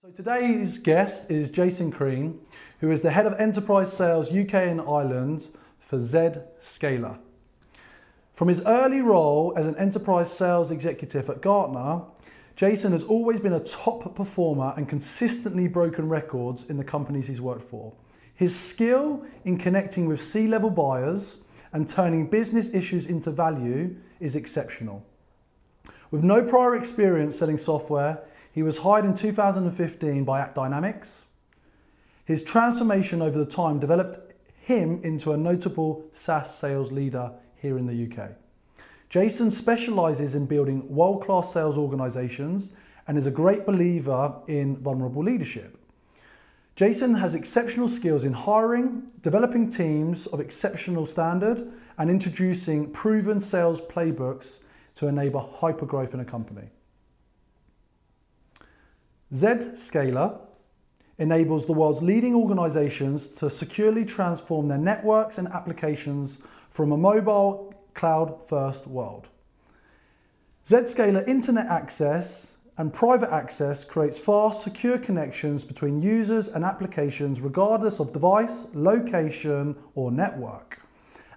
So today's guest is Jason Creane, who is the head of enterprise sales UK and Ireland for Zscaler. From his early role as an enterprise sales executive at Gartner, Jason has always been a top performer and consistently broken records in the companies he's worked for. His skill in connecting with C-level buyers and turning business issues into value is exceptional. With no prior experience selling software, he was hired in 2015 by AppDynamics. His transformation over the time developed him into a notable SaaS sales leader here in the UK. Jason specializes in building world-class sales organizations and is a great believer in vulnerable leadership. Jason has exceptional skills in hiring, developing teams of exceptional standard, and introducing proven sales playbooks to enable hypergrowth in a company. Zscaler enables the world's leading organizations to securely transform their networks and applications from a mobile cloud first world. Zscaler internet access and private access creates fast, secure connections between users and applications regardless of device, location, or network.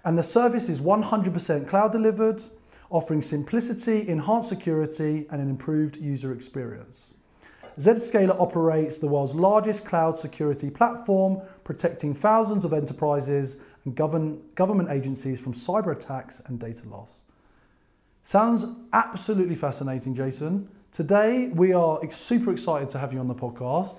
And the service is 100% cloud delivered, offering simplicity, enhanced security, and an improved user experience. Zscaler operates the world's largest cloud security platform, protecting thousands of enterprises and govern, government agencies from cyber attacks and data loss. Sounds absolutely fascinating, Jason. Today, we are super excited to have you on the podcast.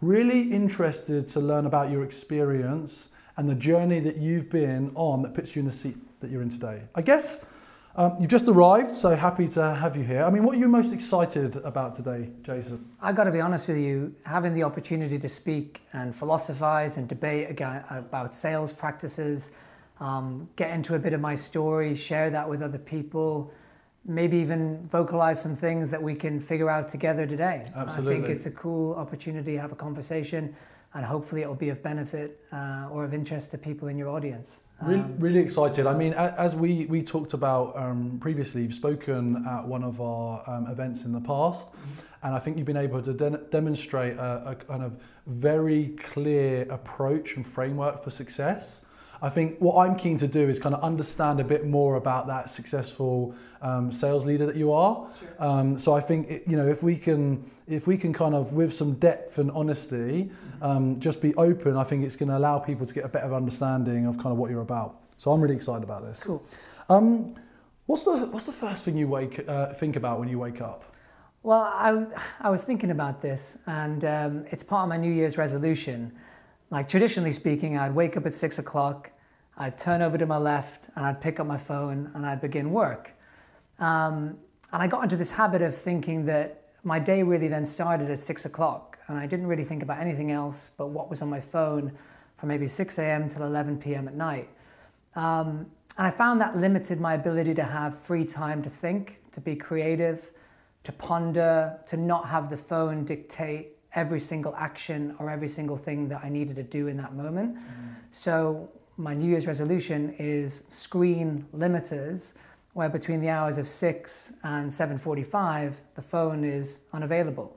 Really interested to learn about your experience and the journey that you've been on that puts you in the seat that you're in today. I guess um, you've just arrived, so happy to have you here. I mean, what are you most excited about today, Jason? I've got to be honest with you, having the opportunity to speak and philosophize and debate about sales practices, um, get into a bit of my story, share that with other people, maybe even vocalize some things that we can figure out together today. Absolutely. I think it's a cool opportunity to have a conversation and hopefully it'll be of benefit uh, or of interest to people in your audience. Really, um, really excited. I mean, as we, we talked about um, previously, you've spoken at one of our um, events in the past, mm-hmm. and I think you've been able to de- demonstrate a, a kind of very clear approach and framework for success. I think what I'm keen to do is kind of understand a bit more about that successful um, sales leader that you are. Sure. Um, so I think it, you know if we can if we can kind of with some depth and honesty um, just be open, I think it's going to allow people to get a better understanding of kind of what you're about. So I'm really excited about this. Cool. Um, what's the what's the first thing you wake uh, think about when you wake up? Well, I, I was thinking about this, and um, it's part of my New Year's resolution. Like traditionally speaking, I'd wake up at six o'clock, I'd turn over to my left, and I'd pick up my phone and I'd begin work. Um, and I got into this habit of thinking that my day really then started at six o'clock, and I didn't really think about anything else but what was on my phone from maybe 6 a.m. till 11 p.m. at night. Um, and I found that limited my ability to have free time to think, to be creative, to ponder, to not have the phone dictate every single action or every single thing that I needed to do in that moment. Mm-hmm. So my New Year's resolution is screen limiters, where between the hours of 6 and 7.45, the phone is unavailable.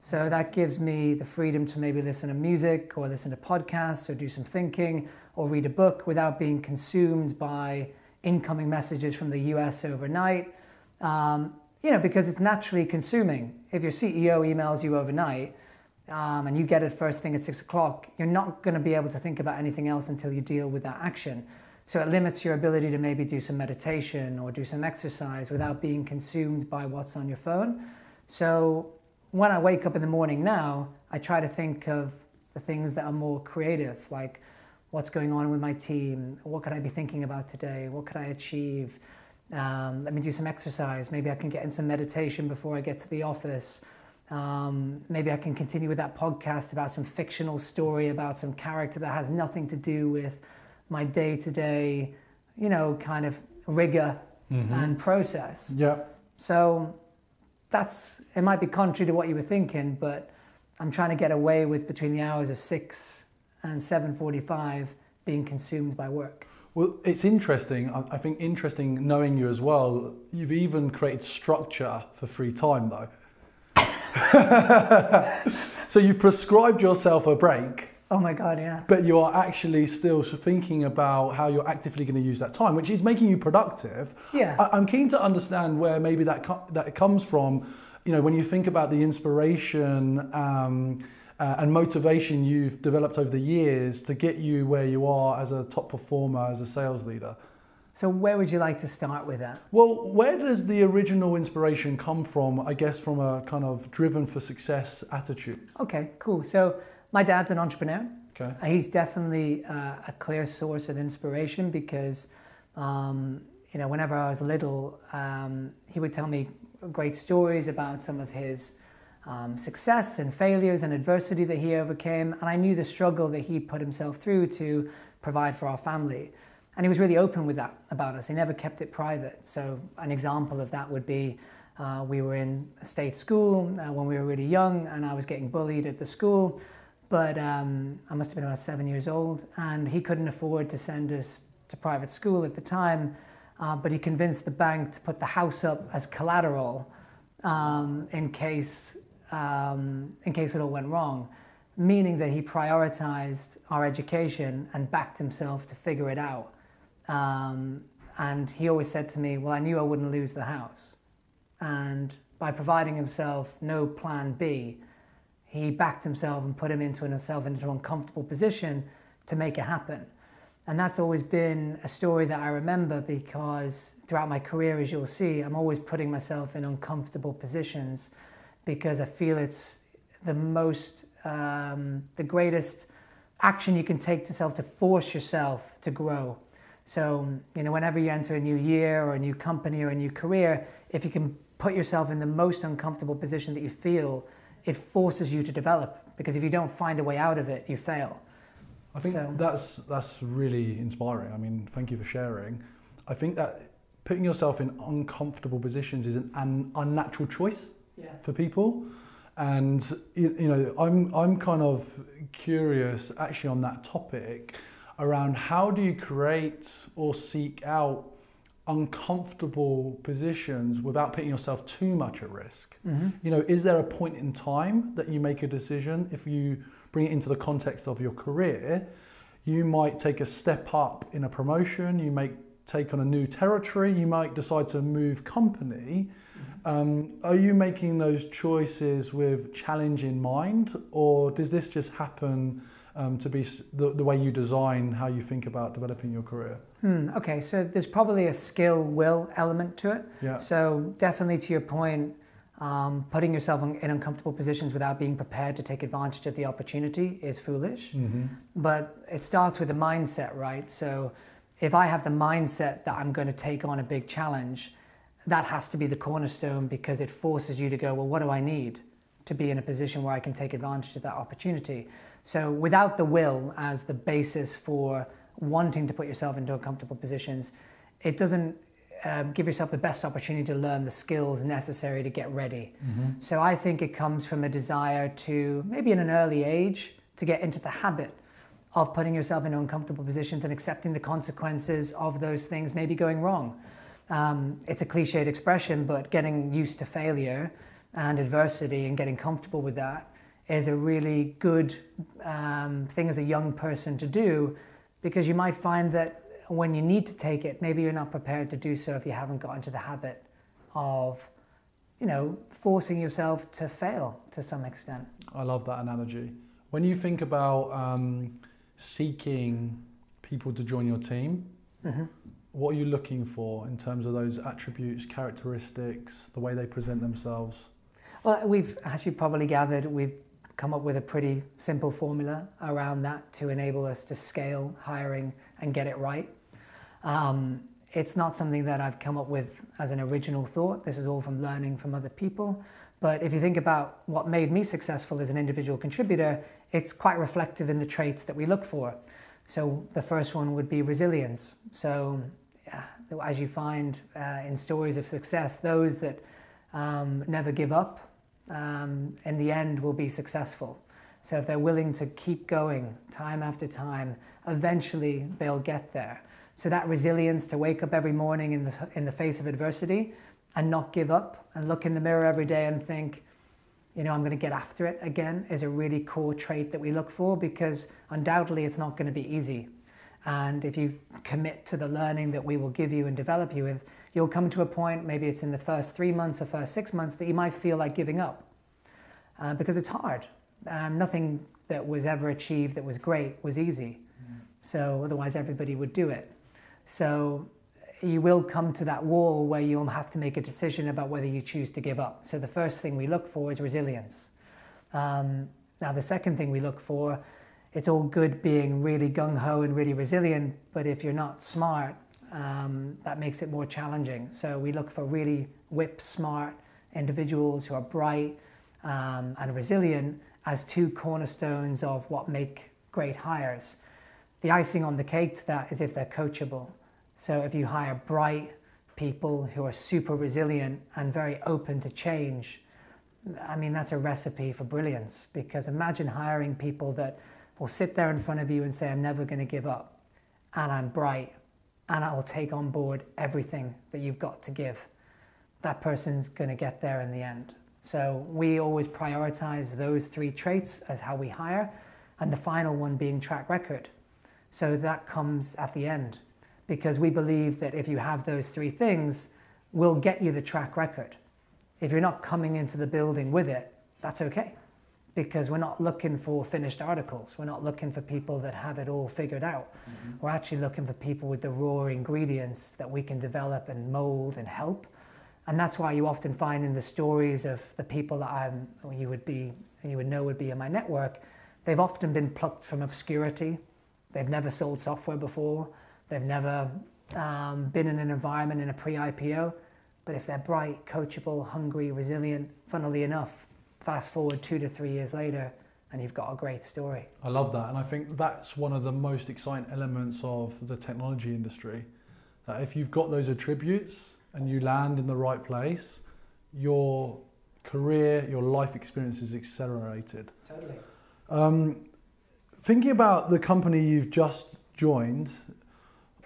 So that gives me the freedom to maybe listen to music or listen to podcasts or do some thinking or read a book without being consumed by incoming messages from the US overnight. Um, you know, because it's naturally consuming. If your CEO emails you overnight um, and you get it first thing at six o'clock, you're not going to be able to think about anything else until you deal with that action. So it limits your ability to maybe do some meditation or do some exercise without being consumed by what's on your phone. So when I wake up in the morning now, I try to think of the things that are more creative, like what's going on with my team, what could I be thinking about today, what could I achieve, um, let me do some exercise. Maybe I can get in some meditation before I get to the office. Um, maybe I can continue with that podcast about some fictional story about some character that has nothing to do with my day to day, you know, kind of rigor mm-hmm. and process. Yeah. So that's, it might be contrary to what you were thinking, but I'm trying to get away with between the hours of 6 and 7.45 being consumed by work. Well, it's interesting. I think interesting knowing you as well. You've even created structure for free time, though. so you've prescribed yourself a break. Oh my God, yeah. But you are actually still thinking about how you're actively going to use that time, which is making you productive. Yeah. I, am keen to understand where maybe that co- that it comes from. You know, when you think about the inspiration um, uh, and motivation you've developed over the years to get you where you are as a top performer, as a sales leader. So where would you like to start with that? Well, where does the original inspiration come from? I guess from a kind of driven for success attitude. Okay, cool. So my dad's an entrepreneur. Okay. He's definitely uh, a clear source of inspiration because, um, you know, whenever I was little, um, he would tell me great stories about some of his um, success and failures and adversity that he overcame. And I knew the struggle that he put himself through to provide for our family. And he was really open with that about us. He never kept it private. So, an example of that would be uh, we were in a state school uh, when we were really young, and I was getting bullied at the school. But um, I must have been about seven years old, and he couldn't afford to send us to private school at the time. Uh, but he convinced the bank to put the house up as collateral um, in case um, in case it all went wrong, meaning that he prioritized our education and backed himself to figure it out. Um, and he always said to me, "Well, I knew I wouldn't lose the house," and by providing himself no plan B, he backed himself and put him into himself into an uncomfortable position to make it happen. And that's always been a story that I remember because throughout my career, as you'll see, I'm always putting myself in uncomfortable positions because I feel it's the most, um, the greatest action you can take to self to force yourself to grow. So, you know, whenever you enter a new year or a new company or a new career, if you can put yourself in the most uncomfortable position that you feel, it forces you to develop because if you don't find a way out of it, you fail. I think so. that's that's really inspiring. I mean, thank you for sharing. I think that putting yourself in uncomfortable positions is an, an unnatural choice yeah. for people. And you, you know, I'm I'm kind of curious actually on that topic around how do you create or seek out uncomfortable positions without putting yourself too much at risk. Mm-hmm. You know, is there a point in time that you make a decision if you bring it into the context of your career, you might take a step up in a promotion, you might take on a new territory, you might decide to move company. Mm-hmm. Um, are you making those choices with challenge in mind, or does this just happen um, to be the, the way you design how you think about developing your career? Hmm, okay, so there's probably a skill will element to it. Yeah. So definitely to your point, um, putting yourself in, uncomfortable positions without being prepared to take advantage of the opportunity is foolish. Mm-hmm. But it starts with the mindset, right? So if I have the mindset that I'm going to take on a big challenge, that has to be the cornerstone because it forces you to go, well, what do I need to be in a position where I can take advantage of that opportunity? So without the will as the basis for wanting to put yourself into uncomfortable positions, it doesn't um, give yourself the best opportunity to learn the skills necessary to get ready. Mm-hmm. So I think it comes from a desire to, maybe in an early age, to get into the habit of putting yourself in uncomfortable positions and accepting the consequences of those things maybe going wrong. Um, it's a cliched expression, but getting used to failure and adversity and getting comfortable with that is a really good um, thing as a young person to do because you might find that when you need to take it, maybe you're not prepared to do so if you haven't got into the habit of, you know, forcing yourself to fail to some extent. I love that analogy. When you think about um, seeking people to join your team, mm-hmm. what are you looking for in terms of those attributes, characteristics, the way they present themselves? Well, we've, as you probably gathered, we've come up with a pretty simple formula around that to enable us to scale hiring and get it right. Um, it's not something that I've come up with as an original thought. This is all from learning from other people. But if you think about what made me successful as an individual contributor, it's quite reflective in the traits that we look for. So the first one would be resilience. So as you find uh, in stories of success, those that um, never give up um, in the end will be successful. So if they're willing to keep going time after time, eventually they'll get there. So that resilience to wake up every morning in the, in the face of adversity and not give up and look in the mirror every day and think, you know, I'm going to get after it again is a really core trait that we look for because undoubtedly it's not going to be easy. And if you commit to the learning that we will give you and develop you with, you'll come to a point, maybe it's in the first three months or first six months, that you might feel like giving up uh, because it's hard. Um, nothing that was ever achieved that was great was easy. Mm. So otherwise, everybody would do it. So you will come to that wall where you'll have to make a decision about whether you choose to give up. So the first thing we look for is resilience. Um, now, the second thing we look for, it's all good being really gung ho and really resilient, but if you're not smart, um, that makes it more challenging. So we look for really whip smart individuals who are bright um, and resilient as two cornerstones of what make great hires. The icing on the cake to that is if they're coachable. So if you hire bright people who are super resilient and very open to change, I mean, that's a recipe for brilliance because imagine hiring people that will sit there in front of you and say, I'm never going to give up and I'm bright and I will take on board everything that you've got to give. That person's going to get there in the end. So we always prioritize those three traits as how we hire, and the final one being track record. So that comes at the end because we believe that if you have those three things, we'll get you the track record. If you're not coming into the building with it, that's okay because we're not looking for finished articles. We're not looking for people that have it all figured out. Mm-hmm. We're actually looking for people with the raw ingredients that we can develop and mold and help. And that's why you often find in the stories of the people that I'm, you would be, you would know would be in my network, they've often been plucked from obscurity. They've never sold software before. They've never um, been in an environment in a pre-IPO. But if they're bright, coachable, hungry, resilient, funnily enough, fast forward two to three years later and you've got a great story. I love that. And I think that's one of the most exciting elements of the technology industry. That if you've got those attributes and you land in the right place, your career, your life experience is accelerated. Totally. Um, thinking about the company you've just joined,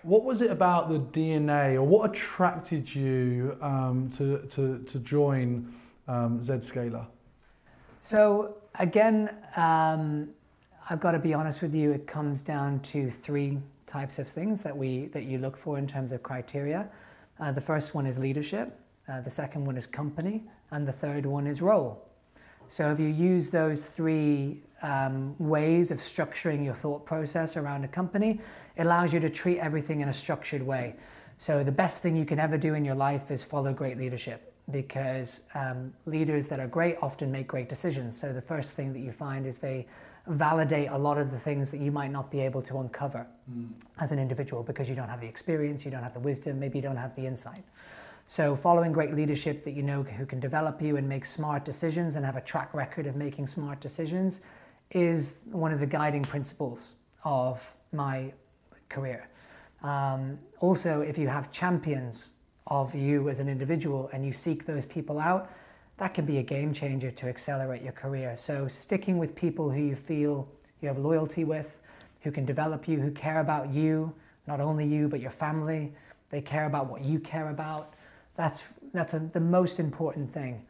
what was it about the DNA or what attracted you um, to, to, to join um, Zscaler? So again, um, I've got to be honest with you. It comes down to three types of things that we that you look for in terms of criteria. Uh, the first one is leadership. Uh, the second one is company, and the third one is role. So if you use those three um, ways of structuring your thought process around a company, it allows you to treat everything in a structured way. So the best thing you can ever do in your life is follow great leadership because um, leaders that are great often make great decisions. So the first thing that you find is they validate a lot of the things that you might not be able to uncover mm. as an individual because you don't have the experience, you don't have the wisdom, maybe you don't have the insight. So following great leadership that you know who can develop you and make smart decisions and have a track record of making smart decisions is one of the guiding principles of my career. Um, also, if you have champions of you as an individual and you seek those people out, that can be a game changer to accelerate your career. So, sticking with people who you feel you have loyalty with, who can develop you, who care about you, not only you, but your family, they care about what you care about. That's, that's a, the most important thing.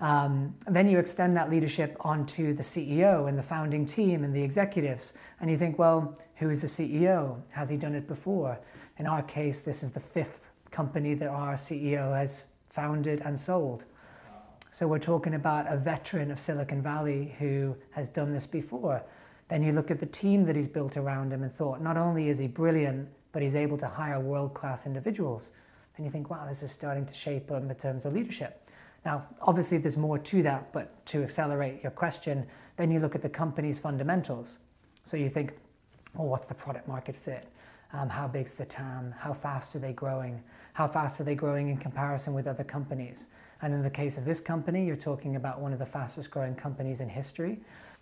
Um, then you extend that leadership onto the CEO and the founding team and the executives. And you think, well, who is the CEO? Has he done it before? In our case, this is the fifth company that our CEO has founded and sold. So we're talking about a veteran of Silicon Valley who has done this before. Then you look at the team that he's built around him and thought, not only is he brilliant, but he's able to hire world class individuals. And you think, wow, this is starting to shape him in terms of leadership. Now, obviously, there's more to that, but to accelerate your question, then you look at the company's fundamentals. So you think, well, what's the product market fit? Um, how big's the TAM? How fast are they growing? How fast are they growing in comparison with other companies? And in the case of this company, you're talking about one of the fastest growing companies in history.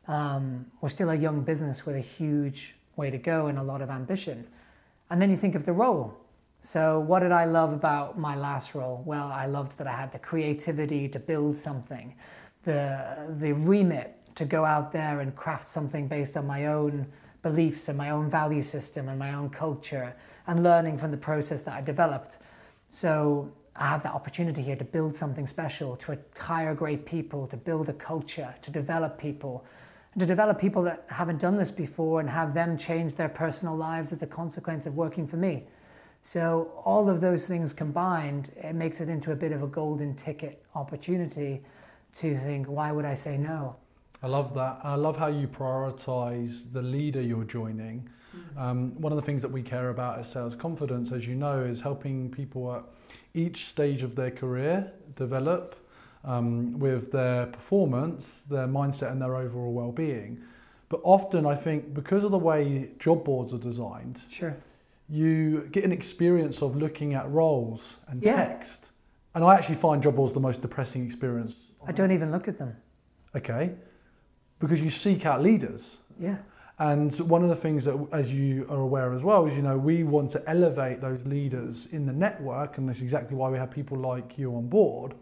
Um, we're still a young business with a huge way to go and a lot of ambition. And then you think of the role. So, what did I love about my last role? Well, I loved that I had the creativity to build something, the, the remit to go out there and craft something based on my own beliefs and my own value system and my own culture and learning from the process that I developed. So I have that opportunity here to build something special, to hire great people, to build a culture, to develop people, and to develop people that haven't done this before and have them change their personal lives as a consequence of working for me. So all of those things combined, it makes it into a bit of a golden ticket opportunity to think, why would I say no? I love that. I love how you prioritize the leader you're joining. Mm-hmm. Um, one of the things that we care about as sales confidence, as you know, is helping people at each stage of their career develop um, with their performance, their mindset, and their overall well-being. But often, I think because of the way job boards are designed, sure you get an experience of looking at roles and yeah. text. And I actually find job boards the most depressing experience. I don't even look at them. Okay. Because you seek out leaders. Yeah. And one of the things that, as you are aware as well, is you know we want to elevate those leaders in the network, and that's exactly why we have people like you on board.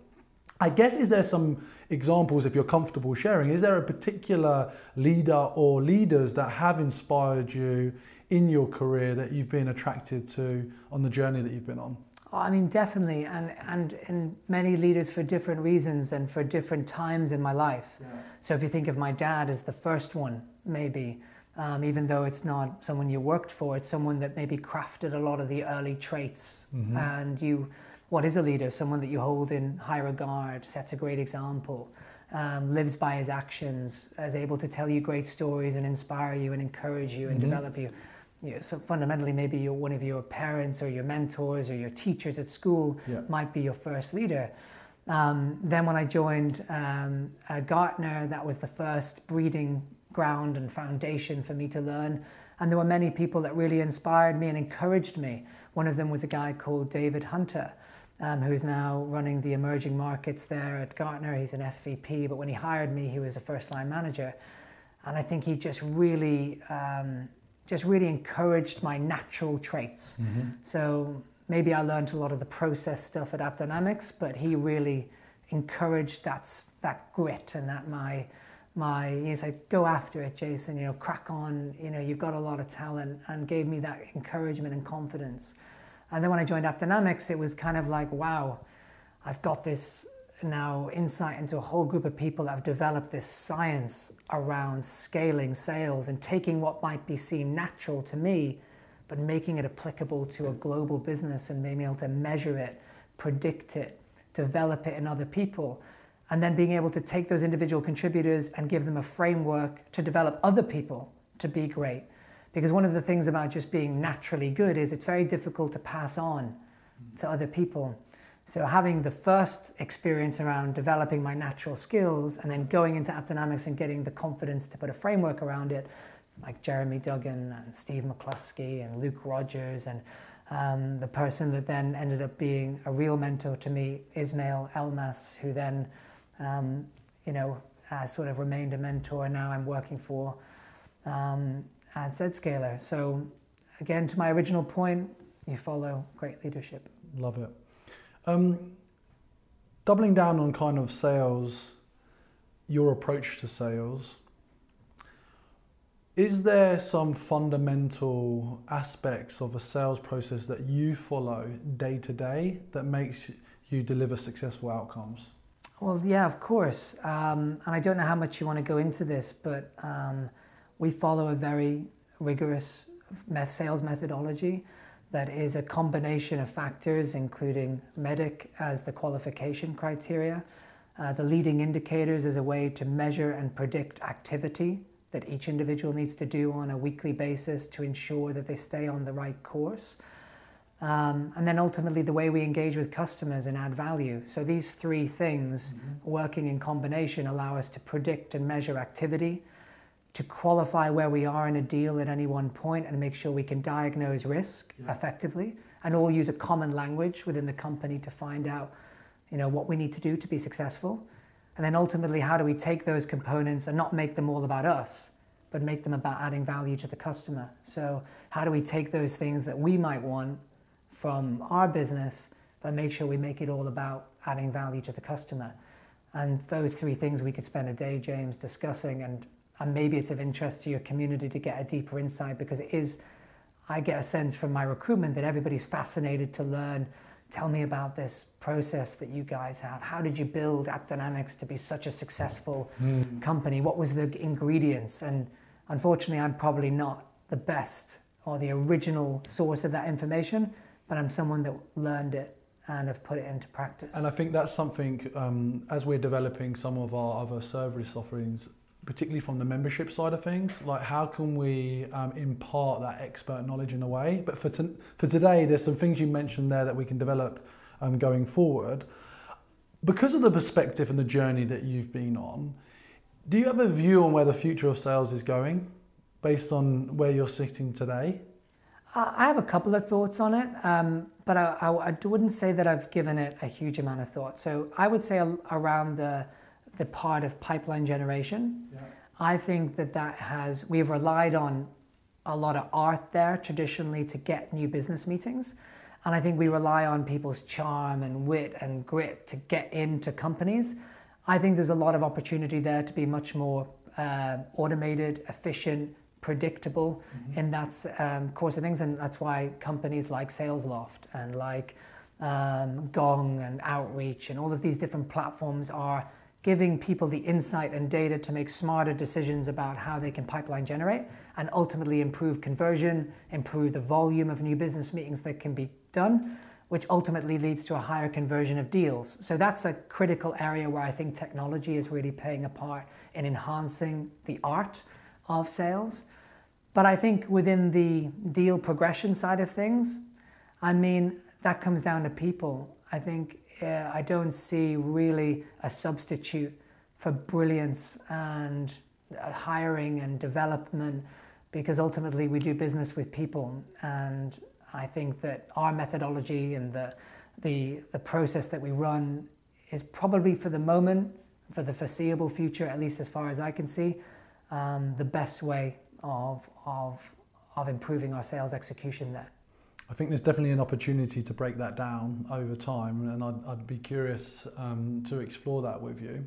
I guess is there some examples, if you're comfortable sharing, is there a particular leader or leaders that have inspired you in your career that you've been attracted to on the journey that you've been on? I mean, definitely, and and in many leaders for different reasons and for different times in my life. Yeah. So if you think of my dad as the first one, maybe, um, even though it's not someone you worked for, it's someone that maybe crafted a lot of the early traits, mm-hmm. and you, what is a leader? Someone that you hold in high regard, sets a great example. Um, lives by his actions, is able to tell you great stories and inspire you and encourage you and mm-hmm. develop you you know, so fundamentally maybe you're one of your parents or your mentors or your teachers at school yeah. might be your first leader. Um, then when I joined um, Gartner, that was the first breeding ground and foundation for me to learn. And there were many people that really inspired me and encouraged me. One of them was a guy called David Hunter, um, who's now running the emerging markets there at Gartner. He's an SVP, but when he hired me, he was a first line manager. And I think he just really um, just really encouraged my natural traits. Mm-hmm. So maybe I learned a lot of the process stuff at AppDynamics, but he really encouraged that that grit and that my my he's like go after it, Jason. You know, crack on. You know, you've got a lot of talent, and gave me that encouragement and confidence. And then when I joined AppDynamics, it was kind of like, wow, I've got this now insight into a whole group of people that have developed this science around scaling sales and taking what might be seen natural to me, but making it applicable to a global business and being able to measure it, predict it, develop it in other people, and then being able to take those individual contributors and give them a framework to develop other people to be great. Because one of the things about just being naturally good is it's very difficult to pass on to other people. So having the first experience around developing my natural skills and then going into AppDynamics and getting the confidence to put a framework around it, like Jeremy Duggan and Steve McCluskey and Luke Rogers and um, the person that then ended up being a real mentor to me, Ismail Elmas, who then, um, you know, has sort of remained a mentor. Now I'm working for um, at Zscaler. So again, to my original point, you follow great leadership. Love it. Um, doubling down on kind of sales, your approach to sales, is there some fundamental aspects of a sales process that you follow day to day that makes you deliver successful outcomes? Well, yeah, of course. Um, and I don't know how much you want to go into this, but um, we follow a very rigorous sales methodology that is a combination of factors, including MEDDIC as the qualification criteria, uh, the leading indicators as a way to measure and predict activity that each individual needs to do on a weekly basis to ensure that they stay on the right course. Um, and then ultimately the way we engage with customers and add value. So these three things mm-hmm. working in combination allow us to predict and measure activity, to qualify where we are in a deal at any one point and make sure we can diagnose risk yeah. effectively and all use a common language within the company to find out you know what we need to do to be successful. And then ultimately how do we take those components and not make them all about us but make them about adding value to the customer? So how do we take those things that we might want from our business but make sure we make it all about adding value to the customer? And those three things we could spend a day james discussing and and maybe it's of interest to your community to get a deeper insight because it is i get a sense from my recruitment that everybody's fascinated to learn tell me about this process that you guys have. How did you build AppDynamics to be such a successful mm. company? What was the ingredients? And unfortunately, I'm probably not the best or the original source of that information, but I'm someone that learned it and have put it into practice. And I think that's something um, as we're developing some of our other service offerings, particularly from the membership side of things, like how can we um, impart that expert knowledge in a way? But for, for today, there's some things you mentioned there that we can develop um, going forward. Because of the perspective and the journey that you've been on, do you have a view on where the future of sales is going based on where you're sitting today? I have a couple of thoughts on it, um, but I, I, I, wouldn't say that I've given it a huge amount of thought. So I would say around the the part of pipeline generation. Yeah. I think that that has, we've relied on a lot of art there traditionally to get new business meetings. And I think we rely on people's charm and wit and grit to get into companies. I think there's a lot of opportunity there to be much more uh, automated, efficient, predictable mm-hmm. in that um, course of things. And that's why companies like SalesLoft and like um, Gong and Outreach and all of these different platforms are giving people the insight and data to make smarter decisions about how they can pipeline generate and ultimately improve conversion, improve the volume of new business meetings that can be done, which ultimately leads to a higher conversion of deals. So that's a critical area where I think technology is really playing a part in enhancing the art of sales. But I think within the deal progression side of things, I mean, that comes down to people. I think uh, I don't see really a substitute for brilliance and uh, hiring and development because ultimately we do business with people and I think that our methodology and the, the, the process that we run is probably for the moment, for the foreseeable future, at least as far as I can see, um, the best way of, of, of improving our sales execution there. I think there's definitely an opportunity to break that down over time, and I'd, I'd be curious um, to explore that with you.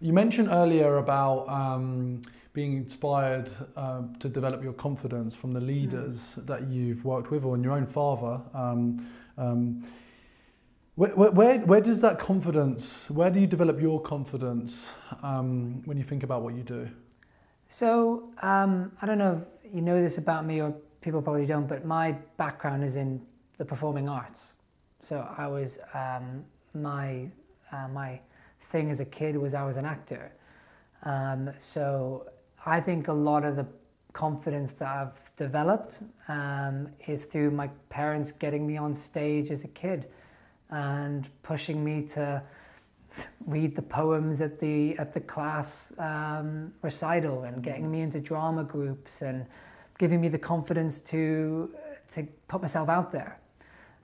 You mentioned earlier about um, being inspired uh, to develop your confidence from the leaders mm. that you've worked with, or in your own father. Um, um, where, where, where does that confidence, where do you develop your confidence um, when you think about what you do? So, um, I don't know if you know this about me or people probably don't, but my background is in the performing arts. So I was um, my uh, my thing as a kid was I was an actor. Um, so I think a lot of the confidence that I've developed um, is through my parents getting me on stage as a kid and pushing me to read the poems at the at the class um, recital and getting me into drama groups and giving me the confidence to, to put myself out there.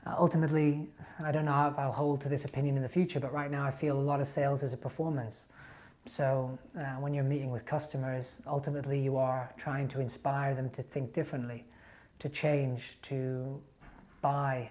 Uh, ultimately, I don't know if I'll hold to this opinion in the future, but right now I feel a lot of sales is a performance. So uh, when you're meeting with customers, ultimately you are trying to inspire them to think differently, to change, to buy,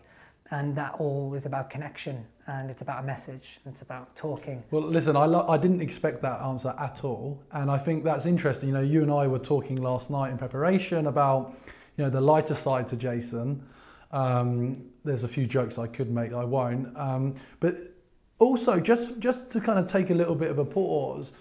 and that all is about connection and it's about a message it's about talking. Well listen I, lo- I didn't expect that answer at all. And i think that's interesting. You know you and i were talking last night in preparation about you know the lighter side to jason. Um, there's a few jokes i could make i won't. Um, but also just just to kind of take a little bit of a pause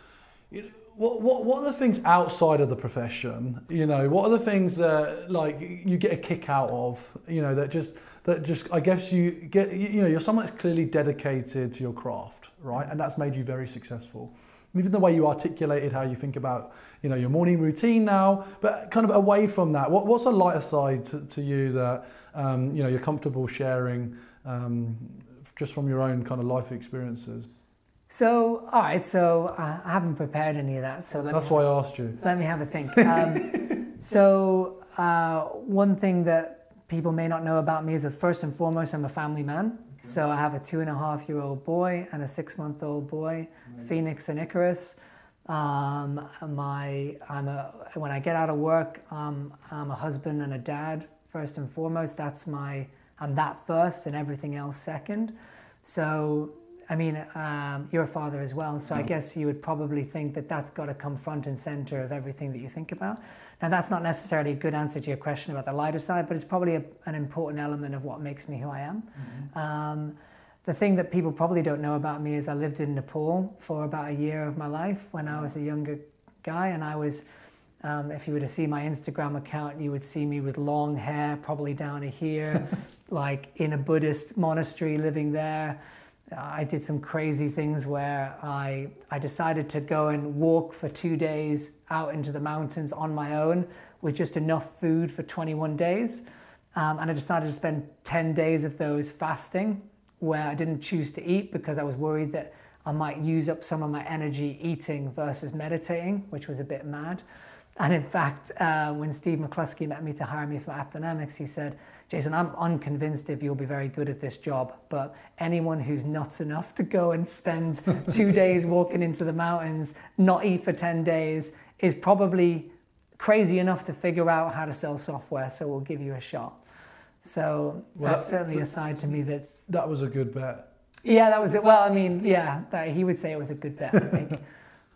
you know, what, what, what are the things outside of the profession you know what are the things that like you get a kick out of you know that just that just I guess you get you know you're someone that's clearly dedicated to your craft, right? And that's made you very successful. Even the way you articulated how you think about you know your morning routine now, but kind of away from that, what, what's a lighter side to, to you that um, you know you're comfortable sharing um, just from your own kind of life experiences? So, all right, so uh, I haven't prepared any of that. So that's why I asked you. Let me have a think. Um, so, uh, one thing that people may not know about me is that first and foremost, I'm a family man. Okay. So I have a two and a half year old boy and a six month old boy. Phoenix and Icarus. Um, my, I'm a, when I get out of work, um, I'm a husband and a dad first and foremost. That's my, I'm that first and everything else second. So I mean, um, you're a father as well, so I Mm. guess you would probably think that that's got to come front and center of everything that you think about. Now, that's not necessarily a good answer to your question about the lighter side, but it's probably a, an important element of what makes me who I am. Um, the thing that people probably don't know about me is I lived in Nepal for about a year of my life when I was a younger guy, and I was. Um, if you were to see my Instagram account, you would see me with long hair, probably down to here, like in a Buddhist monastery living there. I did some crazy things where I, I decided to go and walk for two days out into the mountains on my own with just enough food for 21 days. Um, and I decided to spend 10 days of those fasting where I didn't choose to eat because I was worried that I might use up some of my energy eating versus meditating, which was a bit mad. And in fact, uh, when Steve McCluskey met me to hire me for AppDynamics, he said, Jason, I'm unconvinced if you'll be very good at this job, but anyone who's nuts enough to go and spend two days walking into the mountains, not eat for 10 days, is probably crazy enough to figure out how to sell software, so we'll give you a shot. So Well, that's that- certainly a side to me that's, That was a good bet. yeah, that was it. Well, I mean, yeah, that, he would say it was a good bet, I think.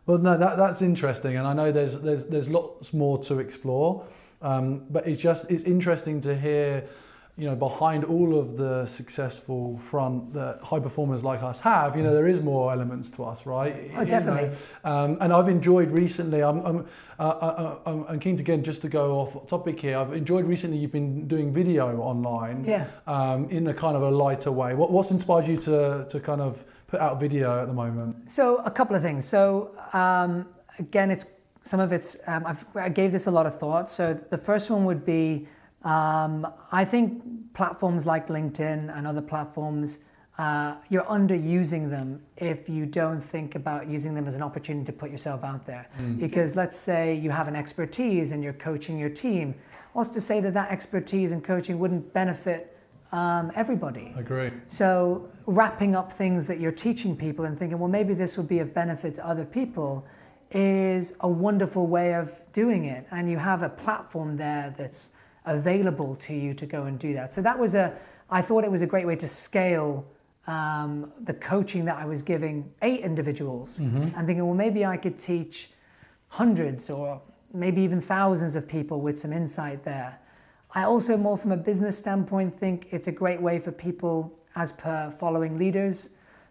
Well, no, that, that's interesting, and I know there's there's there's lots more to explore, um, but it's just it's interesting to hear, you know, behind all of the successful front that high performers like us have, you know, there is more elements to us, right? Oh, You definitely. know, um, and I've enjoyed recently. I'm I'm, uh, uh, I'm I'm keen to again just to go off topic here. I've enjoyed recently. You've been doing video online, Yeah. um, in a kind of a lighter way. What what's inspired you to to kind of put out video at the moment? So a couple of things. So um, again, it's some of it's. Um, I've, I gave this a lot of thought. So the first one would be, um, I think platforms like LinkedIn and other platforms, uh, you're underusing them if you don't think about using them as an opportunity to put yourself out there. Because let's say you have an expertise and you're coaching your team. What's to say that that expertise and coaching wouldn't benefit um, everybody? Agree. So wrapping up things that you're teaching people and thinking, well, maybe this would be of benefit to other people is a wonderful way of doing it. And you have a platform there that's available to you to go and do that. So that was a, I thought it was a great way to scale um, the coaching that I was giving eight individuals and thinking, well, maybe I could teach hundreds or maybe even thousands of people with some insight there. I also, more from a business standpoint, think it's a great way for people, as per following leaders,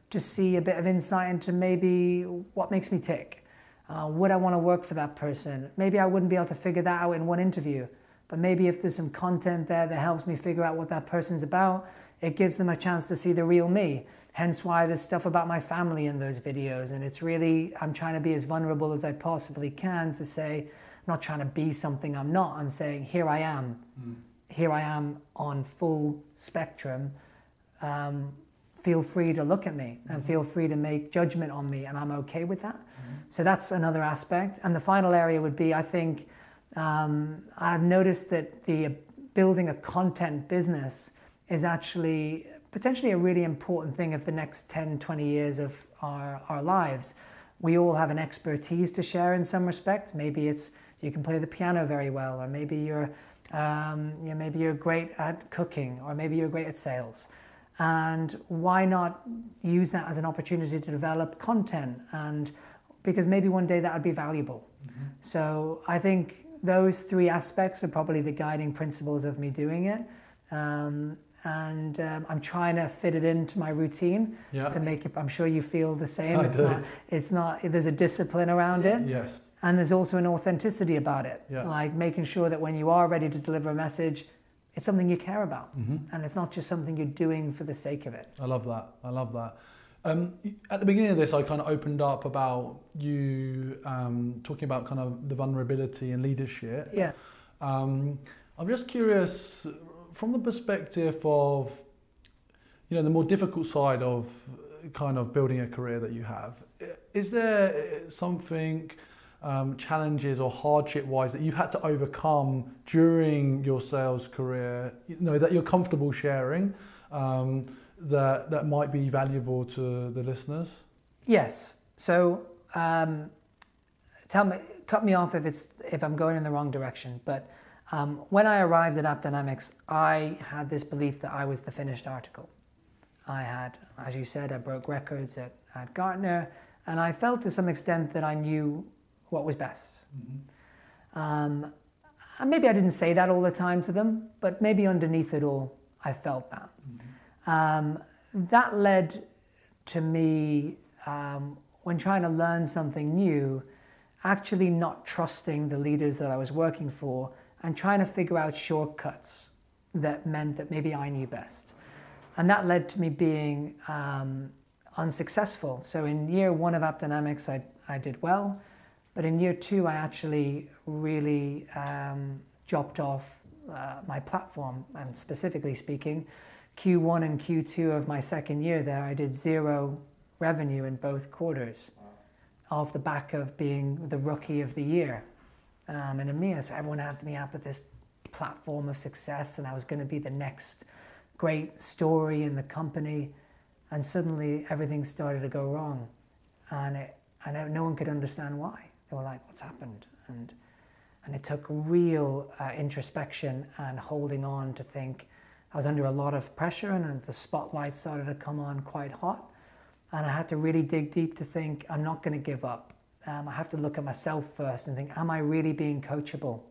to see a bit of insight into maybe what makes me tick. Uh, would I want to work for that person? Maybe I wouldn't be able to figure that out in one interview, but maybe if there's some content there that helps me figure out what that person's about, it gives them a chance to see the real me. Hence why there's stuff about my family in those videos. And it's really, I'm trying to be as vulnerable as I possibly can to say, I'm not trying to be something I'm not. I'm saying, here I am. Here I am on full spectrum. Um, feel free to look at me and feel free to make judgment on me, and I'm okay with that. So that's another aspect. And the final area would be I think um, I've noticed that the building a content business is actually potentially a really important thing of the next 10, 20 years of our, our lives. We all have an expertise to share in some respects. Maybe it's you can play the piano very well, or maybe you're, um, you know, maybe you're great at cooking, or maybe you're great at sales. And why not use that as an opportunity to develop content? And because maybe one day that would be valuable. So I think those three aspects are probably the guiding principles of me doing it. Um, and um, I'm trying to fit it into my routine Yeah. to make it. I'm sure you feel the same. I it's do. not. It's not. There's a discipline around it, Yes. and there's also an authenticity about it. Yeah. Like making sure that when you are ready to deliver a message, it's something you care about, Mm-hmm. and it's not just something you're doing for the sake of it. I love that. I love that. Um, at the beginning of this, I kind of opened up about you um, talking about kind of the vulnerability and leadership. Yeah. Um, I'm just curious, from the perspective of, you know, the more difficult side of kind of building a career that you have, is there something, um, challenges or hardship wise that you've had to overcome during your sales career, you know, that you're comfortable sharing, um, that, that might be valuable to the listeners? Yes. So um, tell me, cut me off if it's if I'm going in the wrong direction. But um, when I arrived at AppDynamics, I had this belief that I was the finished article. I had, as you said, I broke records at, at Gartner, and I felt to some extent that I knew what was best. Mm-hmm. Um, and maybe I didn't say that all the time to them, but maybe underneath it all, I felt that. Mm-hmm. Um, that led to me, um, when trying to learn something new, actually not trusting the leaders that I was working for and trying to figure out shortcuts that meant that maybe I knew best. And that led to me being um, unsuccessful. So in year one of AppDynamics, I, I did well. But in year two, I actually really um, dropped off uh, my platform. And specifically speaking, Q1 and Q2 of my second year there, I did zero revenue in both quarters off the back of being the rookie of the year um, in EMEA. So everyone had me up at this platform of success, and I was going to be the next great story in the company. And suddenly everything started to go wrong, and it, and no one could understand why. They were like, "What's happened?" and and it took real uh, introspection and holding on to think. I was under a lot of pressure, and the spotlight started to come on quite hot. And I had to really dig deep to think, I'm not going to give up. Um, I have to look at myself first and think, am I really being coachable?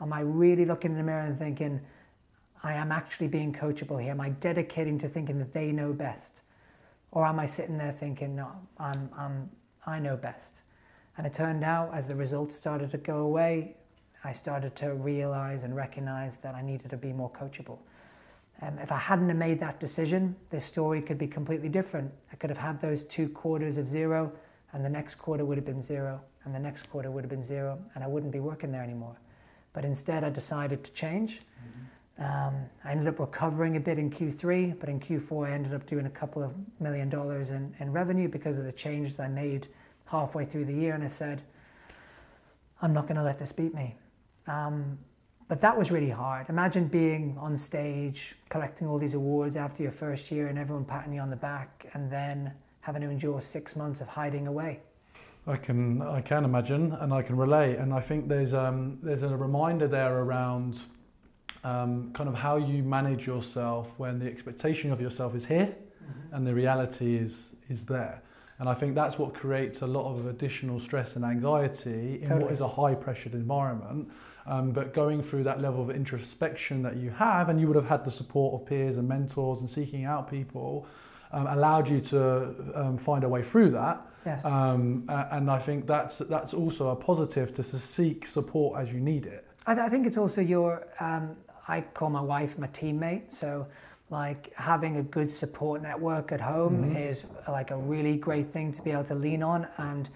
Am I really looking in the mirror and thinking, I am actually being coachable here? Am I dedicating to thinking that they know best? Or am I sitting there thinking, no, I'm, I'm, I know best? And it turned out as the results started to go away, I started to realize and recognize that I needed to be more coachable. Um, if I hadn't have made that decision, this story could be completely different. I could have had those two quarters of zero, and the next quarter would have been zero, and the next quarter would have been zero, and I wouldn't be working there anymore. But instead, I decided to change. Mm-hmm. Um, I ended up recovering a bit in Q3, but in Q4, I ended up doing a couple of million dollars in, in revenue because of the changes I made halfway through the year. And I said, I'm not going to let this beat me. Um, but that was really hard. Imagine being on stage, collecting all these awards after your first year and everyone patting you on the back and then having to endure six months of hiding away. I can I can imagine and I can relate and I think there's um, there's a reminder there around um, kind of how you manage yourself when the expectation of yourself is here mm-hmm. and the reality is is there. And I think that's what creates a lot of additional stress and anxiety in totally. what is a high pressured environment um, but going through that level of introspection that you have, and you would have had the support of peers and mentors and seeking out people, um, allowed you to um, find a way through that. Yes. Um, and I think that's that's also a positive to seek support as you need it. I, th- I think it's also your. Um, I call my wife my teammate, so like having a good support network at home mm-hmm. is like a really great thing to be able to lean on and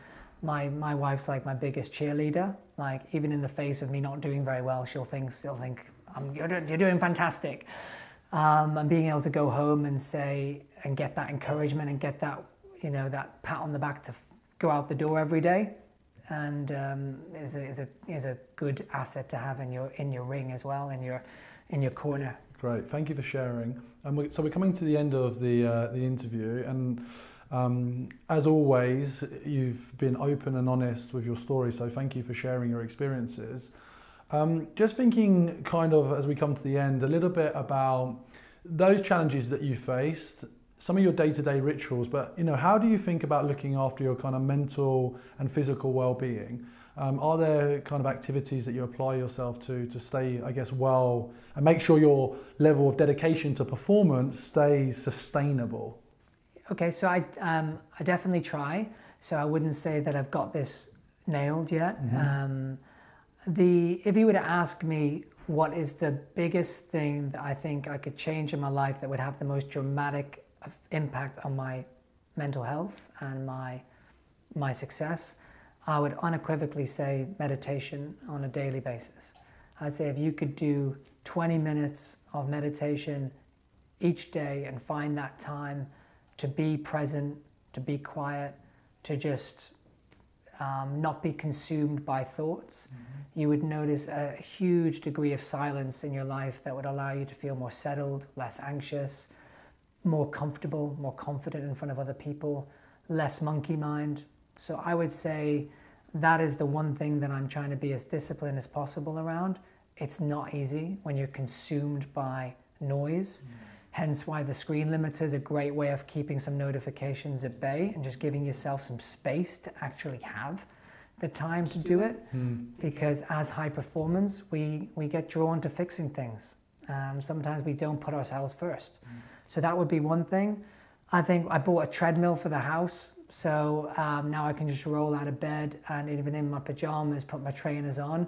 my my wife's like my biggest cheerleader. Like even in the face of me not doing very well, she'll think she'll think um, you're you're doing fantastic. Um, and being able to go home and say and get that encouragement and get that you know that pat on the back to go out the door every day and um, is, a, is, a, is a good asset to have in your in your ring as well in your in your corner. Great, thank you for sharing. And we, so we're coming to the end of the uh, the interview, and um, as always, you've been open and honest with your story, so thank you for sharing your experiences. Um, just thinking, kind of, as we come to the end, a little bit about those challenges that you faced, some of your day-to-day rituals, but you know, how do you think about looking after your kind of mental and physical well-being? Um, are there kind of activities that you apply yourself to to stay, I guess, well and make sure your level of dedication to performance stays sustainable? Okay, so I, um, I definitely try. So I wouldn't say that I've got this nailed yet. Mm-hmm. Um, the if you were to ask me what is the biggest thing that I think I could change in my life that would have the most dramatic impact on my mental health and my my success, I would unequivocally say meditation on a daily basis. I'd say if you could do 20 minutes of meditation each day and find that time to be present, to be quiet, to just um, not be consumed by thoughts, mm-hmm. you would notice a huge degree of silence in your life that would allow you to feel more settled, less anxious, more comfortable, more confident in front of other people, less monkey mind. So I would say that is the one thing that I'm trying to be as disciplined as possible around. It's not easy when you're consumed by noise. Mm-hmm Hence why the screen limiter is a great way of keeping some notifications at bay and just giving yourself some space to actually have the time to do it. Mm. Because as high performance, we, we get drawn to fixing things. Um, sometimes we don't put ourselves first. So that would be one thing. I think I bought a treadmill for the house. So um, now I can just roll out of bed and even in my pajamas, put my trainers on.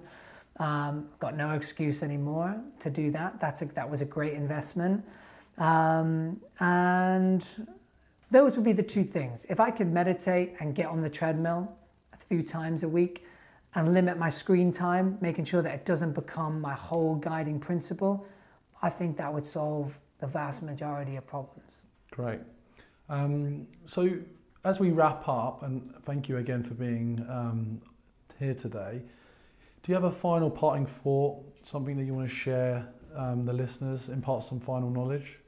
Um, got no excuse anymore to do that. That's a, that was a great investment. Um, and those would be the two things. If I could meditate and get on the treadmill a few times a week and limit my screen time, making sure that it doesn't become my whole guiding principle, I think that would solve the vast majority of problems. Great. Um, so, as we wrap up, and thank you again for being um, here today, do you have a final parting thought, something that you want to share um, the listeners, impart some final knowledge?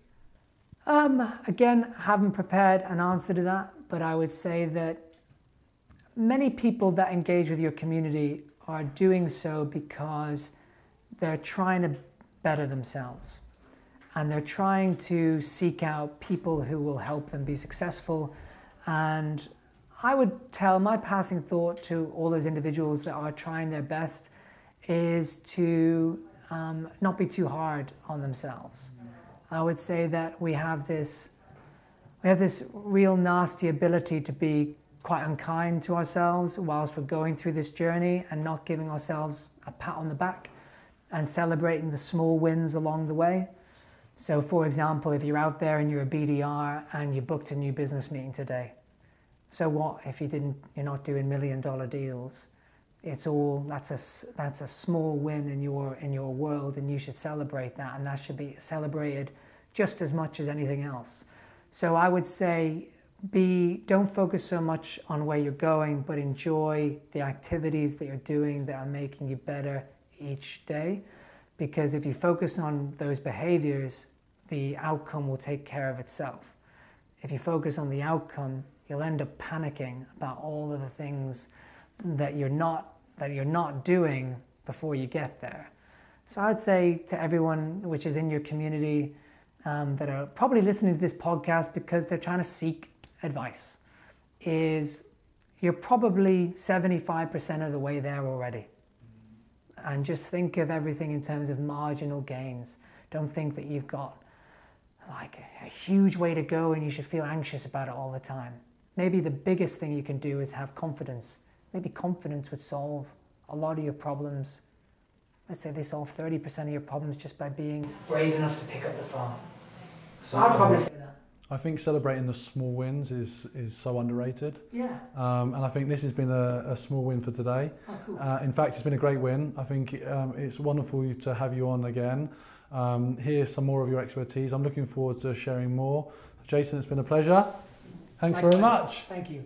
Um, again, haven't prepared an answer to that, but I would say that many people that engage with your community are doing so because they're trying to better themselves and they're trying to seek out people who will help them be successful. And I would tell my passing thought to all those individuals that are trying their best is to um, not be too hard on themselves. I would say that we have this we have this real nasty ability to be quite unkind to ourselves whilst we're going through this journey and not giving ourselves a pat on the back and celebrating the small wins along the way. So, for example, if you're out there and you're a BDR and you booked a new business meeting today, so what if you didn't? You're not doing million dollar deals. It's all that's a that's a small win in your in your world, and you should celebrate that, and that should be celebrated just as much as anything else. So I would say be don't focus so much on where you're going, but enjoy the activities that you're doing that are making you better each day. Because if you focus on those behaviors, the outcome will take care of itself. If you focus on the outcome, you'll end up panicking about all of the things that you're not that you're not doing before you get there. So I'd say to everyone which is in your community um, that are probably listening to this podcast because they're trying to seek advice, is you're probably 75% of the way there already and just think of everything in terms of marginal gains. Don't think that you've got like a huge way to go and you should feel anxious about it all the time. Maybe the biggest thing you can do is have confidence. Maybe confidence would solve a lot of your problems. Let's say they solve 30% of your problems just by being brave enough to pick up the phone. So I'd probably say that. I think celebrating the small wins is, is so underrated. Yeah. Um, and I think this has been a, a small win for today. Oh, cool. Uh, in fact, it's been a great win. I think um, it's wonderful to have you on again. Um, hear some more of your expertise. I'm looking forward to sharing more. Jason, it's been a pleasure. Thanks very much. Thank you.